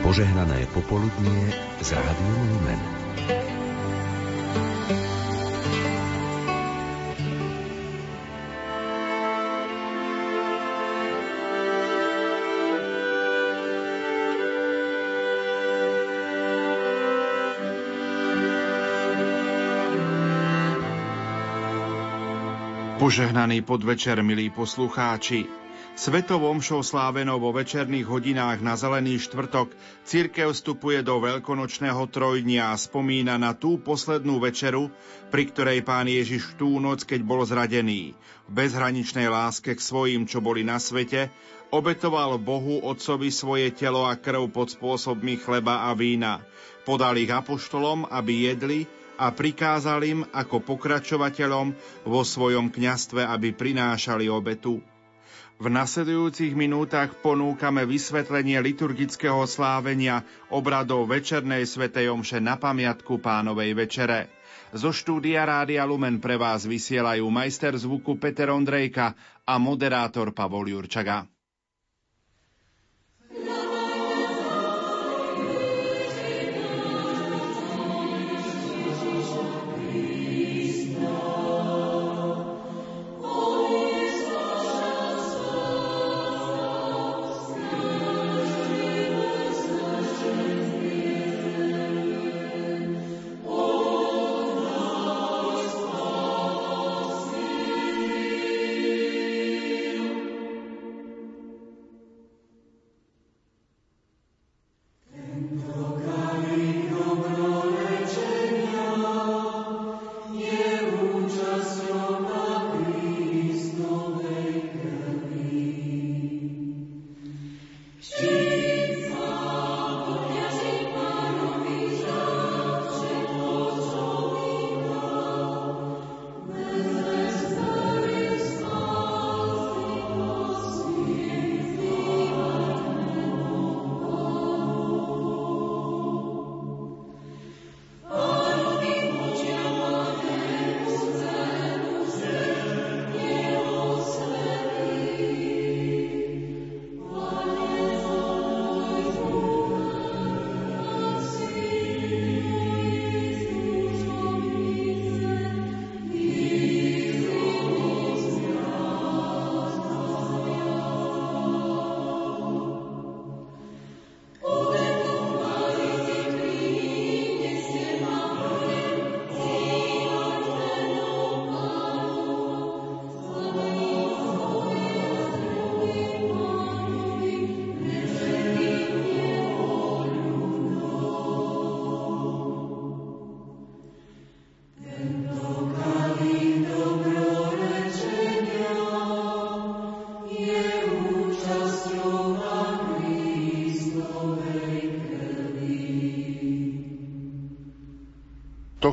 Požehnané popoludnie z Rádiom Lumen. Požehnaný podvečer, milí poslucháči. Svetovom show slávenou vo večerných hodinách na Zelený štvrtok církev vstupuje do veľkonočného trojdnia a spomína na tú poslednú večeru, pri ktorej pán Ježiš tú noc, keď bol zradený, v bezhraničnej láske k svojim, čo boli na svete, obetoval Bohu Otcovi svoje telo a krv pod spôsobmi chleba a vína. Podal ich apoštolom, aby jedli a prikázal im ako pokračovateľom vo svojom kňastve, aby prinášali obetu. V nasledujúcich minútach ponúkame vysvetlenie liturgického slávenia obradov Večernej svetej omše na pamiatku pánovej večere. Zo štúdia Rádia Lumen pre vás vysielajú majster zvuku Peter Ondrejka a moderátor Pavol Jurčaga.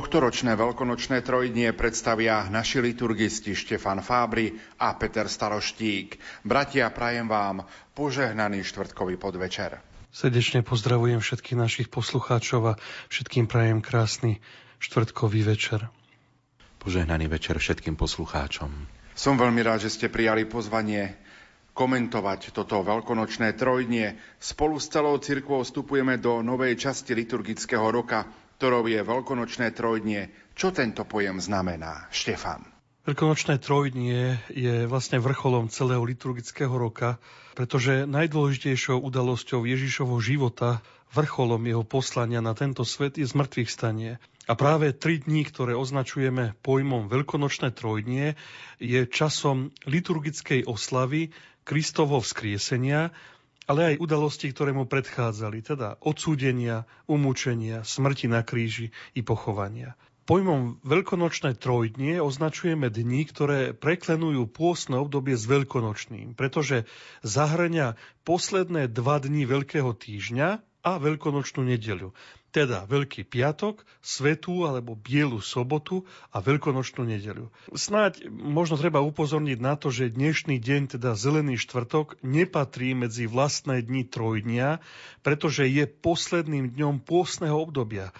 Tohtoročné veľkonočné trojdnie predstavia naši liturgisti Štefan Fábry a Peter Staroštík. Bratia, prajem vám požehnaný štvrtkový podvečer. Srdečne pozdravujem všetkých našich poslucháčov a všetkým prajem krásny štvrtkový večer. Požehnaný večer všetkým poslucháčom. Som veľmi rád, že ste prijali pozvanie komentovať toto veľkonočné trojdnie. Spolu s celou cirkvou vstupujeme do novej časti liturgického roka, ktorou je veľkonočné trojdnie. Čo tento pojem znamená? Štefan. Veľkonočné trojdnie je vlastne vrcholom celého liturgického roka, pretože najdôležitejšou udalosťou Ježišovho života, vrcholom jeho poslania na tento svet je zmrtvých stanie. A práve tri dní, ktoré označujeme pojmom Veľkonočné trojdnie, je časom liturgickej oslavy Kristovho vzkriesenia, ale aj udalosti, ktoré mu predchádzali, teda odsúdenia, umúčenia, smrti na kríži i pochovania. Pojmom veľkonočné trojdnie označujeme dni, ktoré preklenujú pôstne obdobie s veľkonočným, pretože zahrania posledné dva dni Veľkého týždňa a Veľkonočnú nedeľu teda Veľký piatok, Svetú alebo Bielu sobotu a Veľkonočnú nedeľu. Snáď možno treba upozorniť na to, že dnešný deň, teda Zelený štvrtok, nepatrí medzi vlastné dni trojdnia, pretože je posledným dňom pôstneho obdobia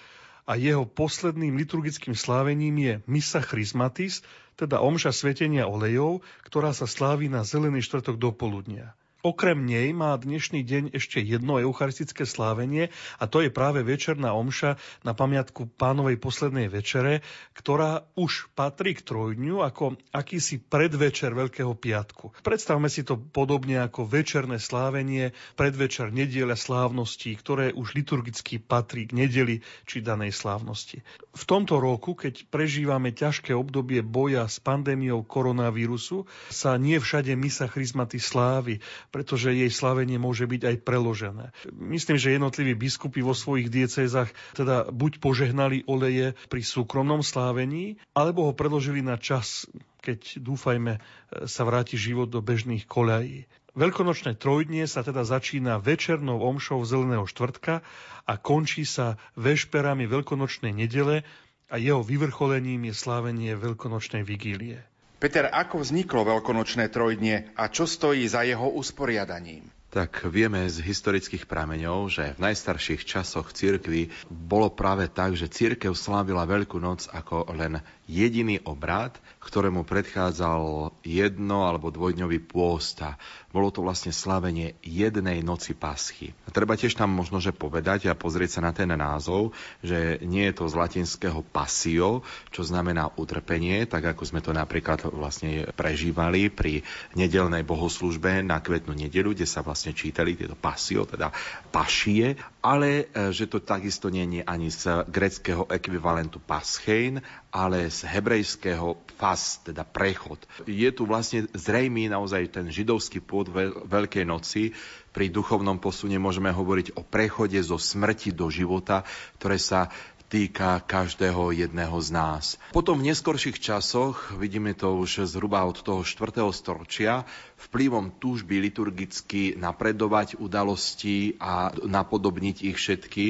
a jeho posledným liturgickým slávením je Misa Chrismatis, teda omša svetenia olejov, ktorá sa slávi na Zelený štvrtok do poludnia. Okrem nej má dnešný deň ešte jedno eucharistické slávenie a to je práve večerná omša na pamiatku pánovej poslednej večere, ktorá už patrí k trojdňu ako akýsi predvečer Veľkého piatku. Predstavme si to podobne ako večerné slávenie, predvečer nedieľa slávností, ktoré už liturgicky patrí k nedeli či danej slávnosti. V tomto roku, keď prežívame ťažké obdobie boja s pandémiou koronavírusu, sa nie všade misa chrizmaty slávy, pretože jej slavenie môže byť aj preložené. Myslím, že jednotliví biskupy vo svojich diecézach teda buď požehnali oleje pri súkromnom slávení, alebo ho preložili na čas, keď dúfajme sa vráti život do bežných koľají. Veľkonočné trojdnie sa teda začína večernou omšou zeleného štvrtka a končí sa vešperami veľkonočnej nedele a jeho vyvrcholením je slávenie veľkonočnej vigílie. Peter, ako vzniklo veľkonočné trojdnie a čo stojí za jeho usporiadaním? Tak vieme z historických prameňov, že v najstarších časoch cirkvi bolo práve tak, že cirkev slávila Veľkú noc ako len jediný obrad, ktorému predchádzal jedno alebo dvojdňový pôsta. Bolo to vlastne slavenie jednej noci paschy. A treba tiež tam možno že povedať a pozrieť sa na ten názov, že nie je to z latinského pasio, čo znamená utrpenie, tak ako sme to napríklad vlastne prežívali pri nedelnej bohoslužbe na kvetnú nedelu, kde sa vlastne čítali tieto pasio, teda pašie, ale e, že to takisto nie je ani z greckého ekvivalentu paschein, ale z hebrejského fas, teda prechod. Je tu vlastne zrejmý naozaj ten židovský pôd Veľkej noci. Pri duchovnom posune môžeme hovoriť o prechode zo smrti do života, ktoré sa týka každého jedného z nás. Potom v neskorších časoch, vidíme to už zhruba od toho 4. storočia, vplyvom túžby liturgicky napredovať udalosti a napodobniť ich všetky,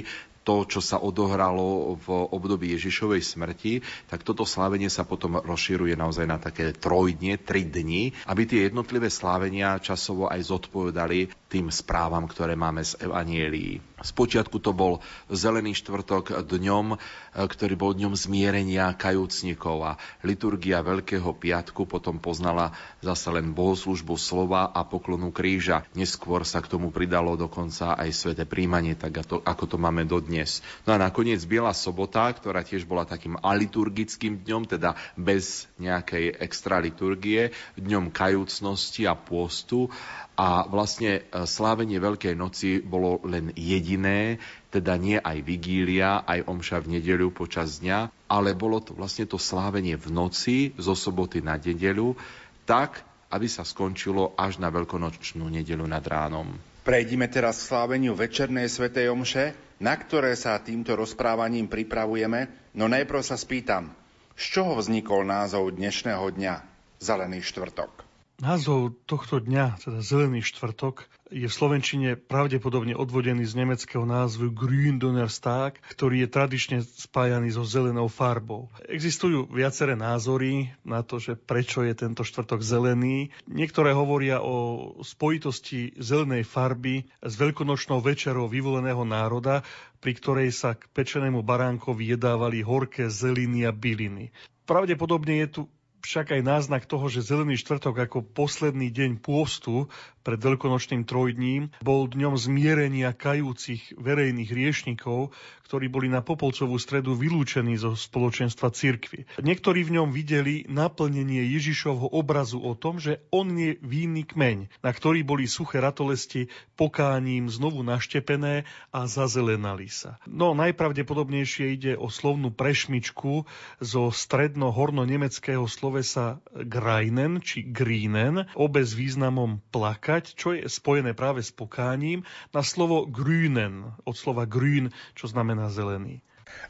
to, čo sa odohralo v období Ježišovej smrti, tak toto slávenie sa potom rozširuje naozaj na také trojdne, tri dni, aby tie jednotlivé slávenia časovo aj zodpovedali tým správam, ktoré máme z Evanielii. Spočiatku to bol Zelený štvrtok dňom, ktorý bol dňom zmierenia kajúcnikov a liturgia Veľkého piatku potom poznala zase len bohoslužbu slova a poklonu kríža. Neskôr sa k tomu pridalo dokonca aj sveté príjmanie, tak ako to máme dodnes. No a nakoniec Biela sobota, ktorá tiež bola takým aliturgickým dňom, teda bez nejakej extra liturgie, dňom kajúcnosti a pôstu a vlastne e, slávenie Veľkej noci bolo len jediné, teda nie aj vigília, aj omša v nedeľu počas dňa, ale bolo to vlastne to slávenie v noci zo soboty na nedeľu, tak, aby sa skončilo až na veľkonočnú nedeľu nad ránom. Prejdime teraz k sláveniu večernej svetej omše, na ktoré sa týmto rozprávaním pripravujeme, no najprv sa spýtam, z čoho vznikol názov dnešného dňa, Zelený štvrtok? Názov tohto dňa, teda Zelený štvrtok, je v Slovenčine pravdepodobne odvodený z nemeckého názvu Gründonnerstag, ktorý je tradične spájaný so zelenou farbou. Existujú viaceré názory na to, že prečo je tento štvrtok zelený. Niektoré hovoria o spojitosti zelenej farby s veľkonočnou večerou vyvoleného národa, pri ktorej sa k pečenému baránkovi jedávali horké zeliny a byliny. Pravdepodobne je tu však aj náznak toho, že Zelený štvrtok ako posledný deň pôstu pred veľkonočným trojdním bol dňom zmierenia kajúcich verejných riešnikov, ktorí boli na Popolcovú stredu vylúčení zo spoločenstva cirkvy. Niektorí v ňom videli naplnenie Ježišovho obrazu o tom, že on je vínny kmeň, na ktorý boli suché ratolesti pokáním znovu naštepené a zazelenali sa. No najpravdepodobnejšie ide o slovnú prešmičku zo stredno-horno-nemeckého slovesa greinen či greenen, obe s významom plakať čo je spojené práve s pokáním, na slovo grünen, od slova grün, čo znamená zelený.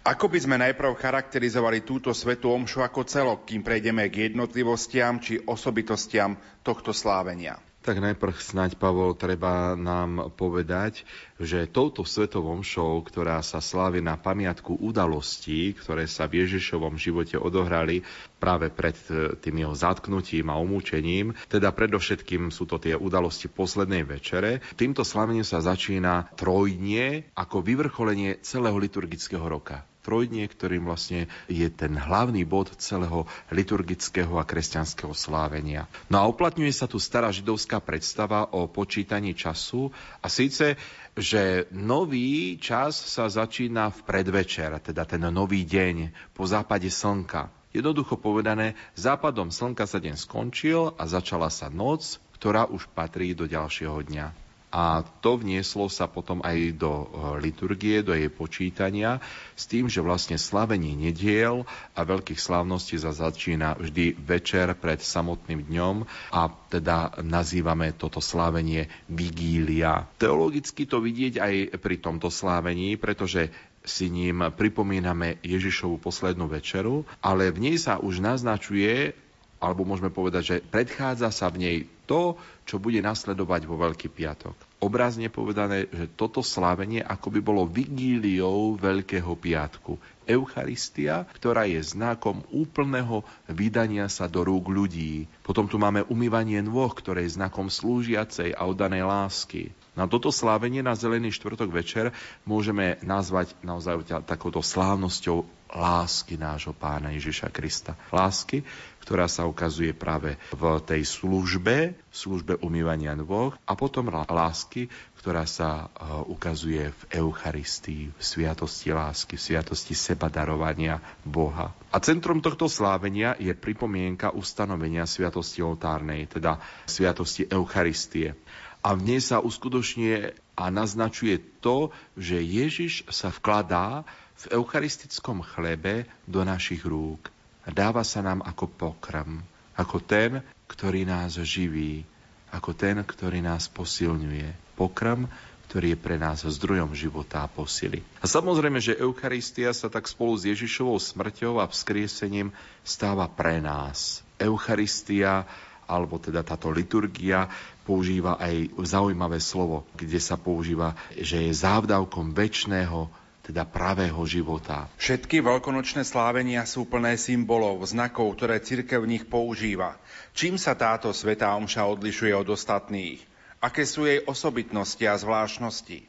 Ako by sme najprv charakterizovali túto svetu omšu ako celok, kým prejdeme k jednotlivostiam či osobitostiam tohto slávenia? Tak najprv snáď, Pavol, treba nám povedať, že touto svetovom show, ktorá sa slávi na pamiatku udalostí, ktoré sa v Ježišovom živote odohrali práve pred e, tým jeho zatknutím a umúčením, teda predovšetkým sú to tie udalosti poslednej večere, týmto slavením sa začína trojdnie ako vyvrcholenie celého liturgického roka. Trojdnie, ktorým vlastne je ten hlavný bod celého liturgického a kresťanského slávenia. No a uplatňuje sa tu stará židovská predstava o počítaní času a síce že nový čas sa začína v predvečer, teda ten nový deň po západe slnka. Jednoducho povedané, západom slnka sa deň skončil a začala sa noc, ktorá už patrí do ďalšieho dňa. A to vnieslo sa potom aj do eh, liturgie, do jej počítania, s tým, že vlastne slavenie nediel a veľkých slávností sa začína vždy večer pred samotným dňom a teda nazývame toto slávenie vigília. Teologicky to vidieť aj pri tomto slávení, pretože si ním pripomíname Ježišovu poslednú večeru, ale v nej sa už naznačuje, alebo môžeme povedať, že predchádza sa v nej to, čo bude nasledovať vo Veľký piatok. Obrazne povedané, že toto slávenie ako by bolo vigíliou Veľkého piatku. Eucharistia, ktorá je znakom úplného vydania sa do rúk ľudí. Potom tu máme umývanie nôh, ktoré je znakom slúžiacej a oddanej lásky. Na toto slávenie na Zelený štvrtok večer môžeme nazvať naozaj takouto slávnosťou lásky nášho pána Ježiša Krista. Lásky, ktorá sa ukazuje práve v tej službe, službe umývania nôh a potom lásky, ktorá sa e, ukazuje v Eucharistii, v sviatosti lásky, v sviatosti seba darovania Boha. A centrom tohto slávenia je pripomienka ustanovenia sviatosti oltárnej, teda sviatosti Eucharistie a v nej sa uskutočňuje a naznačuje to, že Ježiš sa vkladá v eucharistickom chlebe do našich rúk. Dáva sa nám ako pokrm, ako ten, ktorý nás živí, ako ten, ktorý nás posilňuje. Pokrm, ktorý je pre nás zdrojom života a posily. A samozrejme, že Eucharistia sa tak spolu s Ježišovou smrťou a vzkriesením stáva pre nás. Eucharistia alebo teda táto liturgia používa aj zaujímavé slovo, kde sa používa, že je závdavkom väčšného teda pravého života. Všetky veľkonočné slávenia sú plné symbolov, znakov, ktoré cirkev v nich používa. Čím sa táto svetá omša odlišuje od ostatných? Aké sú jej osobitnosti a zvláštnosti?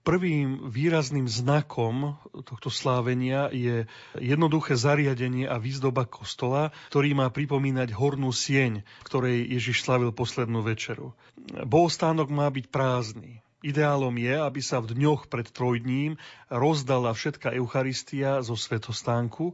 Prvým výrazným znakom tohto slávenia je jednoduché zariadenie a výzdoba kostola, ktorý má pripomínať hornú sieň, ktorej Ježiš slavil poslednú večeru. Bohostánok má byť prázdny. Ideálom je, aby sa v dňoch pred trojdním rozdala všetká Eucharistia zo svetostánku,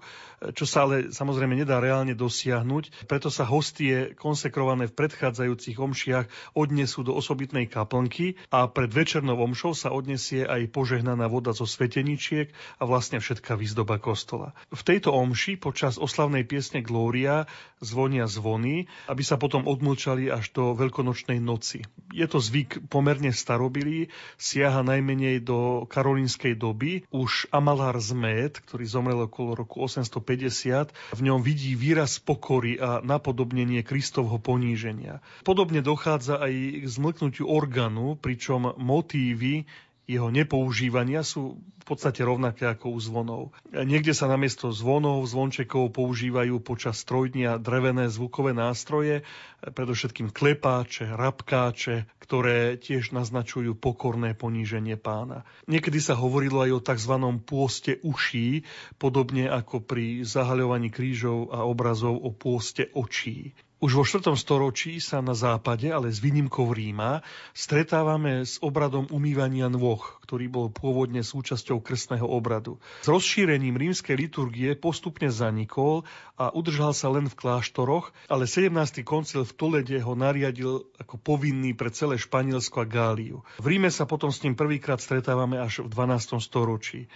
čo sa ale samozrejme nedá reálne dosiahnuť. Preto sa hostie konsekrované v predchádzajúcich omšiach odnesú do osobitnej kaplnky a pred večernou omšou sa odnesie aj požehnaná voda zo sveteničiek a vlastne všetká výzdoba kostola. V tejto omši počas oslavnej piesne Glória zvonia zvony, aby sa potom odmlčali až do veľkonočnej noci. Je to zvyk pomerne starobilý, siaha najmenej do karolínskej doby. Už Amalár Zmed, ktorý zomrel okolo roku 850, v ňom vidí výraz pokory a napodobnenie Kristovho poníženia. Podobne dochádza aj k zmlknutiu orgánu, pričom motívy jeho nepoužívania sú v podstate rovnaké ako u zvonov. Niekde sa namiesto zvonov, zvončekov používajú počas trojdnia drevené zvukové nástroje, predovšetkým klepáče, rabkáče, ktoré tiež naznačujú pokorné poníženie pána. Niekedy sa hovorilo aj o tzv. pôste uší, podobne ako pri zahaľovaní krížov a obrazov o pôste očí. Už vo 4. storočí sa na západe, ale s výnimkou Ríma, stretávame s obradom umývania nôh, ktorý bol pôvodne súčasťou krstného obradu. S rozšírením rímskej liturgie postupne zanikol a udržal sa len v kláštoroch, ale 17. koncil v Tolede ho nariadil ako povinný pre celé Španielsko a Gáliu. V Ríme sa potom s ním prvýkrát stretávame až v 12. storočí.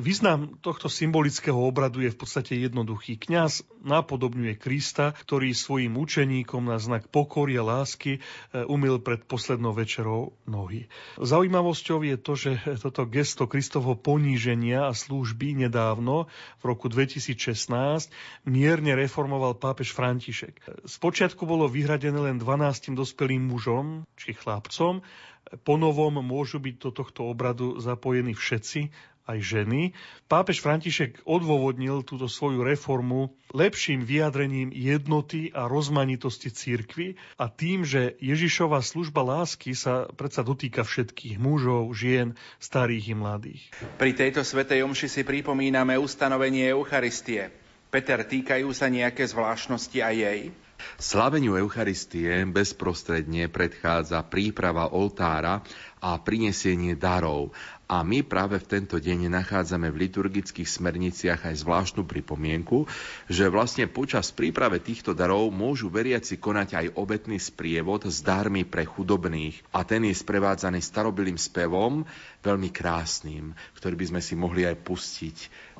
Význam tohto symbolického obradu je v podstate jednoduchý. Kňaz napodobňuje Krista, ktorý svojim mučeníkom na znak pokory a lásky e, umil pred poslednou večerou nohy. Zaujímavosťou je to, že toto gesto Kristovho poníženia a služby nedávno, v roku 2016, mierne reformoval pápež František. Spočiatku bolo vyhradené len 12 dospelým mužom, či chlapcom, ponovom môžu byť do tohto obradu zapojení všetci, aj ženy. Pápež František odôvodnil túto svoju reformu lepším vyjadrením jednoty a rozmanitosti církvy a tým, že Ježišova služba lásky sa predsa dotýka všetkých mužov, žien, starých i mladých. Pri tejto svetej omši si pripomíname ustanovenie Eucharistie. Peter, týkajú sa nejaké zvláštnosti aj jej? Slaveniu Eucharistie bezprostredne predchádza príprava oltára a prinesenie darov. A my práve v tento deň nachádzame v liturgických smerniciach aj zvláštnu pripomienku, že vlastne počas príprave týchto darov môžu veriaci konať aj obetný sprievod s darmi pre chudobných. A ten je sprevádzaný starobilým spevom, veľmi krásnym, ktorý by sme si mohli aj pustiť.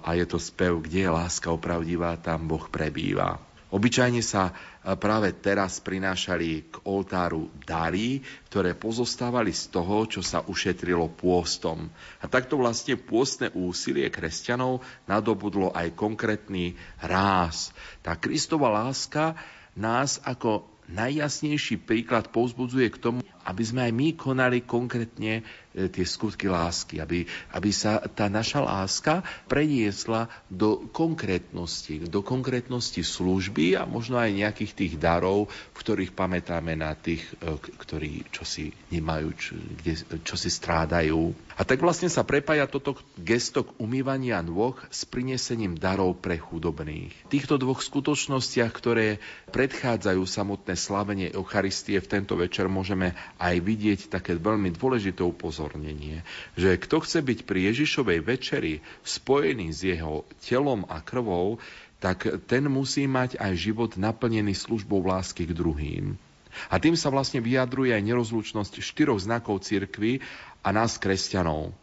A je to spev, kde je láska opravdivá, tam Boh prebýva. Obyčajne sa e, práve teraz prinášali k oltáru dary, ktoré pozostávali z toho, čo sa ušetrilo pôstom. A takto vlastne pôstne úsilie kresťanov nadobudlo aj konkrétny ráz. Tá Kristova láska nás ako najjasnejší príklad povzbudzuje k tomu, aby sme aj my konali konkrétne e, tie skutky lásky, aby, aby sa tá naša láska preniesla do konkrétnosti, do konkrétnosti služby a možno aj nejakých tých darov, v ktorých pamätáme na tých, e, ktorí čosi nemajú, čo, čo si strádajú. A tak vlastne sa prepája toto gesto k umývania nôh s prinesením darov pre chudobných. V týchto dvoch skutočnostiach, ktoré predchádzajú samotné slavenie Eucharistie, v tento večer môžeme aj vidieť také veľmi dôležité upozornenie, že kto chce byť pri Ježišovej večeri spojený s jeho telom a krvou, tak ten musí mať aj život naplnený službou lásky k druhým. A tým sa vlastne vyjadruje aj nerozlučnosť štyroch znakov cirkvy a nás kresťanov.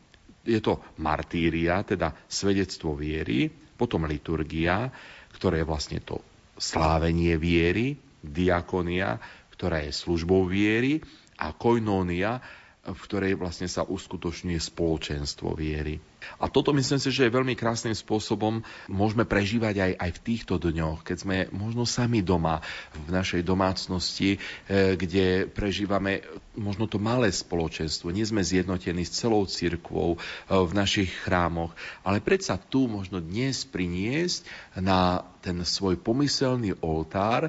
Je to martíria, teda svedectvo viery, potom liturgia, ktoré je vlastne to slávenie viery, diakonia, ktorá je službou viery a koinónia, v ktorej vlastne sa uskutočňuje spoločenstvo viery. A toto myslím si, že je veľmi krásnym spôsobom môžeme prežívať aj, aj v týchto dňoch, keď sme možno sami doma v našej domácnosti, e, kde prežívame možno to malé spoločenstvo. Nie sme zjednotení s celou cirkvou e, v našich chrámoch, ale predsa tu možno dnes priniesť na ten svoj pomyselný oltár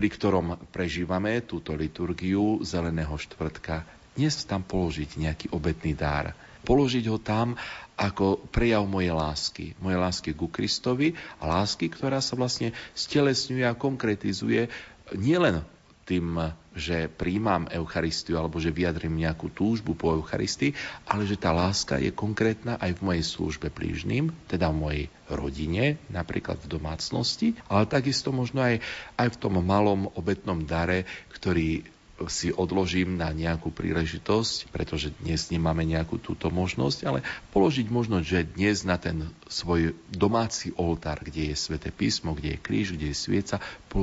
pri ktorom prežívame túto liturgiu Zeleného štvrtka, dnes tam položiť nejaký obetný dar. Položiť ho tam ako prejav mojej lásky. Mojej lásky ku Kristovi a lásky, ktorá sa vlastne stelesňuje a konkretizuje nielen tým, že príjmam Eucharistiu alebo že vyjadrím nejakú túžbu po Eucharistii, ale že tá láska je konkrétna aj v mojej službe blížnym, teda v mojej rodine, napríklad v domácnosti, ale takisto možno aj, aj v tom malom obetnom dare, ktorý si odložím na nejakú príležitosť, pretože dnes nemáme nejakú túto možnosť, ale položiť možnosť, že dnes na ten svoj domáci oltár, kde je sväté písmo, kde je kríž, kde je svieca,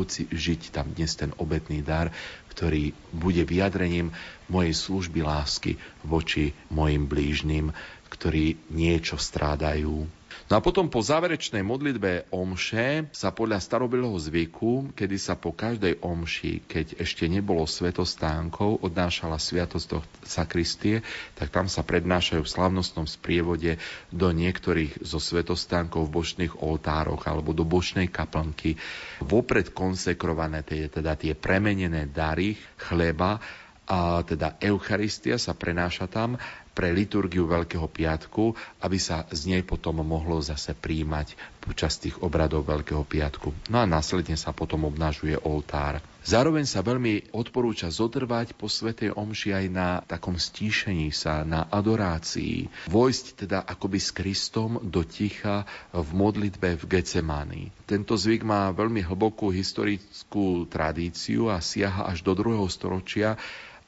si žiť tam dnes ten obetný dar, ktorý bude vyjadrením mojej služby lásky voči mojim blížnym, ktorí niečo strádajú. No a potom po záverečnej modlitbe omše sa podľa starobilého zvyku, kedy sa po každej omši, keď ešte nebolo svetostánkov, odnášala sviatosť do sakristie, tak tam sa prednášajú v slavnostnom sprievode do niektorých zo svetostánkov v bočných oltároch alebo do bočnej kaplnky. Vopred konsekrované, teda tie premenené dary chleba a teda Eucharistia sa prenáša tam pre liturgiu Veľkého piatku, aby sa z nej potom mohlo zase príjmať počas tých obradov Veľkého piatku. No a následne sa potom obnažuje oltár. Zároveň sa veľmi odporúča zotrvať po Svetej Omši aj na takom stíšení sa, na adorácii. Vojsť teda akoby s Kristom do ticha v modlitbe v Gecemani. Tento zvyk má veľmi hlbokú historickú tradíciu a siaha až do druhého storočia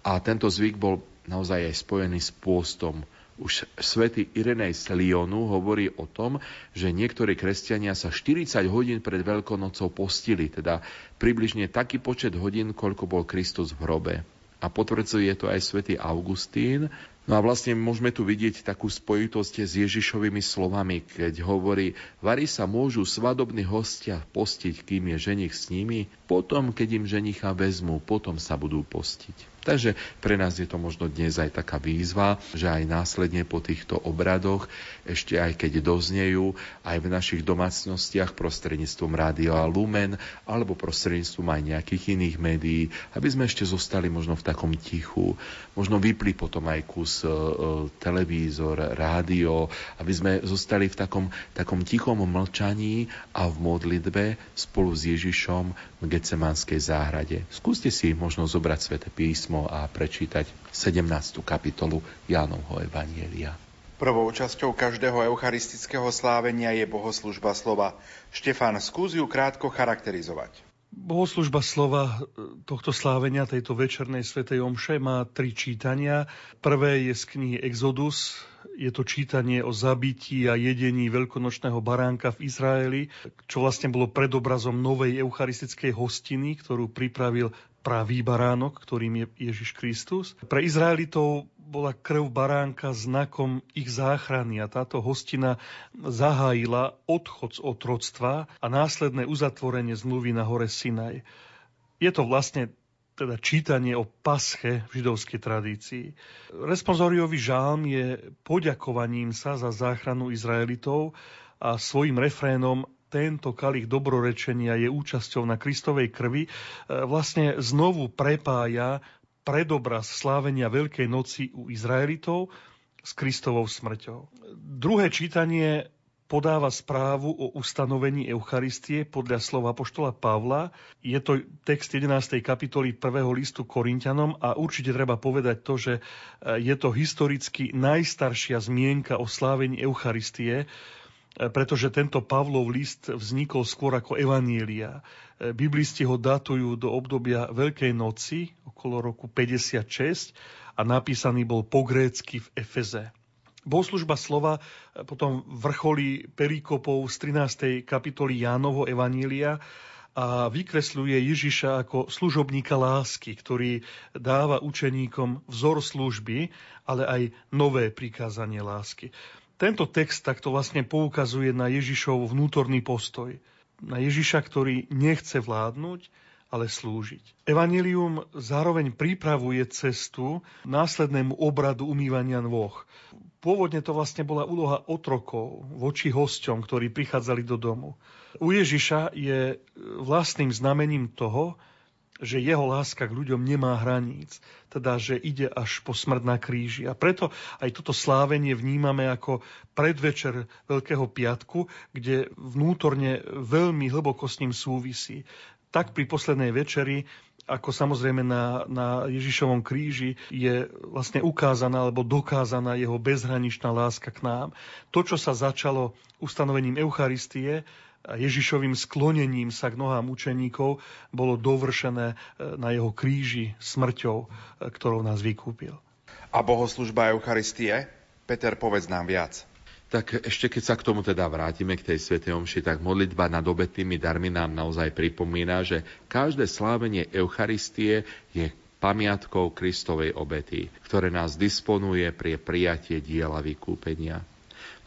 a tento zvyk bol naozaj aj spojený s pôstom. Už svätý Irenej z Lyonu hovorí o tom, že niektorí kresťania sa 40 hodín pred Veľkonocou postili, teda približne taký počet hodín, koľko bol Kristus v hrobe. A potvrdzuje to aj svätý Augustín No a vlastne môžeme tu vidieť takú spojitosť s Ježišovými slovami, keď hovorí, varí sa môžu svadobní hostia postiť, kým je ženich s nimi, potom, keď im ženicha vezmú, potom sa budú postiť. Takže pre nás je to možno dnes aj taká výzva, že aj následne po týchto obradoch, ešte aj keď doznejú, aj v našich domácnostiach prostredníctvom Rádia Lumen alebo prostredníctvom aj nejakých iných médií, aby sme ešte zostali možno v takom tichu, možno vypli potom aj kus e televízor, rádio, aby sme zostali v takom, takom tichom mlčaní a v modlitbe spolu s Ježišom v Gecemanskej záhrade. Skúste si možno zobrať písmo písmo a prečítať 17. kapitolu Jánovho Evanielia. Prvou časťou každého eucharistického slávenia je bohoslužba slova. Štefán, skús ju krátko charakterizovať. Bohoslužba slova e, tohto slávenia, tejto večernej svetej omše má tri čítania. Prvé je z knihy Exodus, je to čítanie o zabití a jedení veľkonočného baránka v Izraeli, čo vlastne bolo predobrazom novej eucharistickej hostiny, ktorú pripravil pravý baránok, ktorým je Ježiš Kristus. Pre Izraelitov bola krv baránka znakom ich záchrany a táto hostina zahájila odchod z otroctva a následné uzatvorenie zmluvy na hore Sinaj. Je to vlastne teda čítanie o pasche v židovskej tradícii. Responsoriový žálm je poďakovaním sa za záchranu Izraelitov a svojim refrénom tento kalich dobrorečenia je účasťou na Kristovej krvi, e, vlastne znovu prepája predobraz slávenia Veľkej noci u Izraelitov s Kristovou smrťou. Druhé čítanie podáva správu o ustanovení Eucharistie podľa slova poštola Pavla. Je to text 11. kapitoly 1. listu Korintianom a určite treba povedať to, že e, je to historicky najstaršia zmienka o slávení Eucharistie, pretože tento Pavlov list vznikol skôr ako Evanielia. Biblisti ho datujú do obdobia Veľkej noci, okolo roku 56, a napísaný bol po grécky v Efeze. Bohoslužba slova potom vrcholí perikopov z 13. kapitoly Jánovo Evanília a vykresľuje Ježiša ako služobníka lásky, ktorý dáva učeníkom vzor služby, ale aj nové prikázanie lásky. Tento text takto vlastne poukazuje na Ježišov vnútorný postoj. Na Ježiša, ktorý nechce vládnuť, ale slúžiť. Evangelium zároveň pripravuje cestu následnému obradu umývania nôh. Pôvodne to vlastne bola úloha otrokov voči hosťom, ktorí prichádzali do domu. U Ježiša je vlastným znamením toho, že jeho láska k ľuďom nemá hraníc, teda že ide až po smrť na kríži. A preto aj toto slávenie vnímame ako predvečer Veľkého piatku, kde vnútorne veľmi hlboko s ním súvisí. Tak pri poslednej večeri ako samozrejme na, na Ježišovom kríži je vlastne ukázaná alebo dokázaná jeho bezhraničná láska k nám. To, čo sa začalo ustanovením Eucharistie, Ježišovým sklonením sa k nohám učeníkov bolo dovršené e, na jeho kríži smrťou, e, ktorou nás vykúpil. A bohoslužba Eucharistie? Peter, povedz nám viac. Tak ešte keď sa k tomu teda vrátime, k tej Svetej Omši, tak modlitba nad obetnými darmi nám naozaj pripomína, že každé slávenie Eucharistie je pamiatkou Kristovej obety, ktoré nás disponuje pri prijatie diela vykúpenia.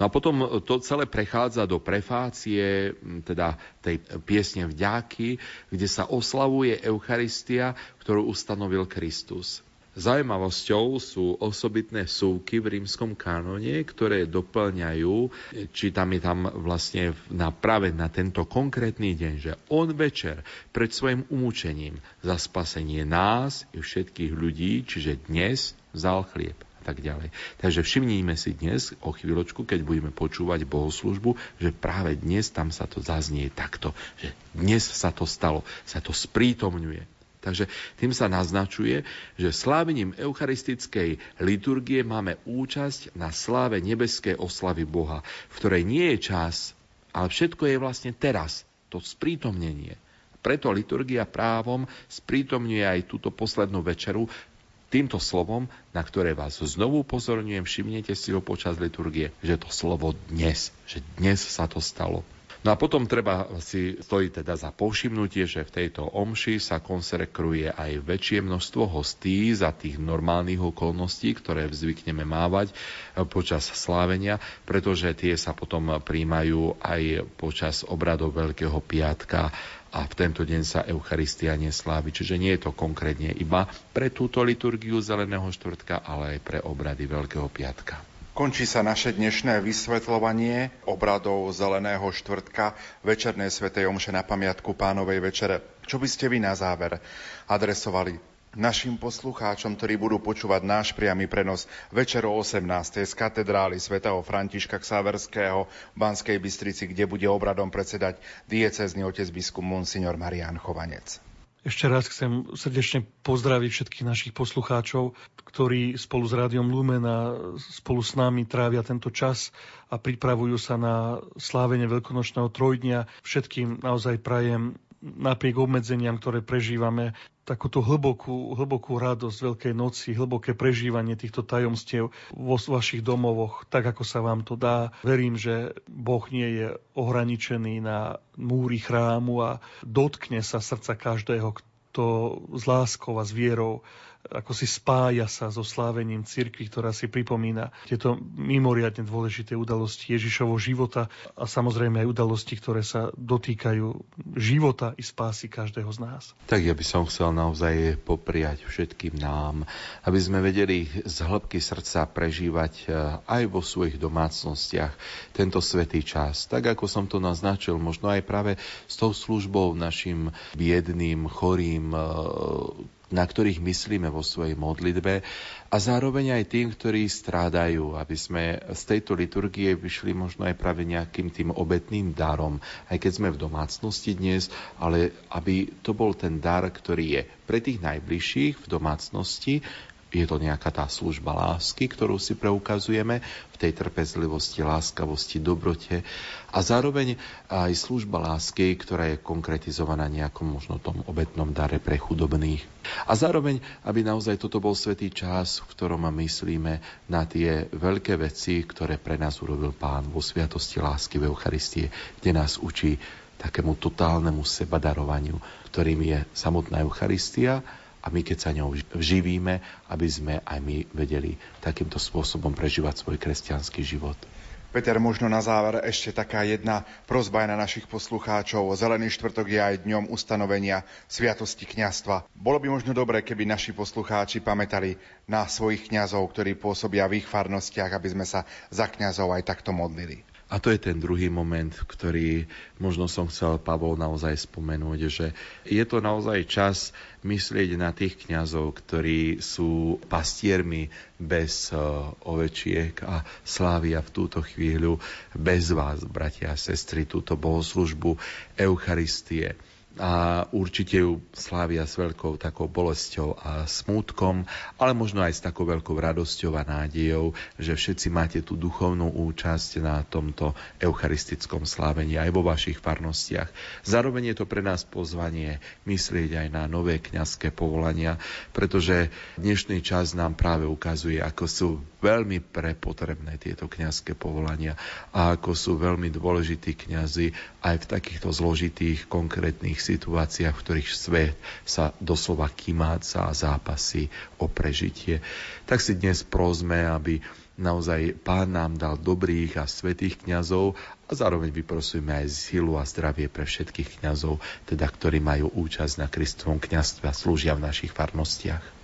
No a potom to celé prechádza do prefácie, teda tej piesne vďaky, kde sa oslavuje Eucharistia, ktorú ustanovil Kristus. Zaujímavosťou sú osobitné súky v rímskom kánone, ktoré doplňajú, či tam je tam vlastne na, práve na tento konkrétny deň, že on večer pred svojim umúčením za spasenie nás i všetkých ľudí, čiže dnes vzal chlieb tak ďalej. Takže všimníme si dnes, o chvíľočku, keď budeme počúvať bohoslužbu, že práve dnes tam sa to zaznie takto, že dnes sa to stalo, sa to sprítomňuje. Takže tým sa naznačuje, že slávením eucharistickej liturgie máme účasť na sláve nebeskej oslavy Boha, v ktorej nie je čas, ale všetko je vlastne teraz, to sprítomnenie. Preto liturgia právom sprítomňuje aj túto poslednú večeru, týmto slovom, na ktoré vás znovu upozorňujem, všimnete si ho počas liturgie, že to slovo dnes, že dnes sa to stalo. No a potom treba si stojí teda za povšimnutie, že v tejto omši sa konsekruje aj väčšie množstvo hostí za tých normálnych okolností, ktoré zvykneme mávať počas slávenia, pretože tie sa potom príjmajú aj počas obradov Veľkého piatka a v tento deň sa Eucharistia neslávi. Čiže nie je to konkrétne iba pre túto liturgiu Zeleného štvrtka, ale aj pre obrady Veľkého piatka. Končí sa naše dnešné vysvetľovanie obradov Zeleného štvrtka Večernej svetej omše na pamiatku pánovej večere. Čo by ste vy na záver adresovali našim poslucháčom, ktorí budú počúvať náš priamy prenos večer o 18. z katedrály svätého Františka Ksaverského v Banskej Bystrici, kde bude obradom predsedať diecezný otec biskup Monsignor Marian Chovanec. Ešte raz chcem srdečne pozdraviť všetkých našich poslucháčov, ktorí spolu s Rádiom Lumen a spolu s nami trávia tento čas a pripravujú sa na slávenie Veľkonočného trojdňa. Všetkým naozaj prajem napriek obmedzeniam, ktoré prežívame, takúto hlbokú, hlbokú radosť Veľkej noci, hlboké prežívanie týchto tajomstiev vo vašich domovoch, tak ako sa vám to dá. Verím, že Boh nie je ohraničený na múry chrámu a dotkne sa srdca každého, kto s láskou a s vierou ako si spája sa so slávením cirkvi, ktorá si pripomína tieto mimoriadne dôležité udalosti Ježišovho života a samozrejme aj udalosti, ktoré sa dotýkajú života i spásy každého z nás. Tak ja by som chcel naozaj popriať všetkým nám, aby sme vedeli z hĺbky srdca prežívať e, aj vo svojich domácnostiach tento svetý čas. Tak ako som to naznačil, možno aj práve s tou službou našim biedným, chorým, e, na ktorých myslíme vo svojej modlitbe a zároveň aj tým, ktorí strádajú, aby sme z tejto liturgie vyšli možno aj práve nejakým tým obetným darom, aj keď sme v domácnosti dnes, ale aby to bol ten dar, ktorý je pre tých najbližších v domácnosti, je to nejaká tá služba lásky, ktorú si preukazujeme v tej trpezlivosti, láskavosti, dobrote a zároveň aj služba lásky, ktorá je konkretizovaná nejakom možno tom obetnom dare pre chudobných. A zároveň, aby naozaj toto bol svetý čas, v ktorom myslíme na tie veľké veci, ktoré pre nás urobil Pán vo sviatosti lásky v Eucharistie, kde nás učí takému totálnemu sebadarovaniu, ktorým je samotná Eucharistia, a my keď sa ňou vživíme, aby sme aj my vedeli takýmto spôsobom prežívať svoj kresťanský život. Peter, možno na záver ešte taká jedna prozba aj na našich poslucháčov. Zelený štvrtok je aj dňom ustanovenia Sviatosti kňastva. Bolo by možno dobré, keby naši poslucháči pamätali na svojich kňazov, ktorí pôsobia v ich farnostiach, aby sme sa za kňazov aj takto modlili. A to je ten druhý moment, ktorý možno som chcel Pavol naozaj spomenúť, že je to naozaj čas myslieť na tých kňazov, ktorí sú pastiermi bez eh, ovečiek a slávia v túto chvíľu bez vás, bratia a sestry, túto bohoslužbu Eucharistie a určite ju slávia s veľkou takou bolesťou a smútkom, ale možno aj s takou veľkou radosťou a nádejou, že všetci máte tú duchovnú účasť na tomto eucharistickom slávení aj vo vašich farnostiach. Zároveň je to pre nás pozvanie myslieť aj na nové kňazské povolania, pretože dnešný čas nám práve ukazuje, ako sú veľmi prepotrebné tieto kňazské povolania a ako sú veľmi dôležití kňazi aj v takýchto zložitých konkrétnych situáciách, v ktorých svet sa doslova kymáca a zápasy o prežitie. Tak si dnes prosme, aby naozaj Pán nám dal dobrých a svetých kňazov a zároveň vyprosujeme aj silu a zdravie pre všetkých kňazov, teda ktorí majú účasť na Kristovom kňazstve a slúžia v našich farnostiach.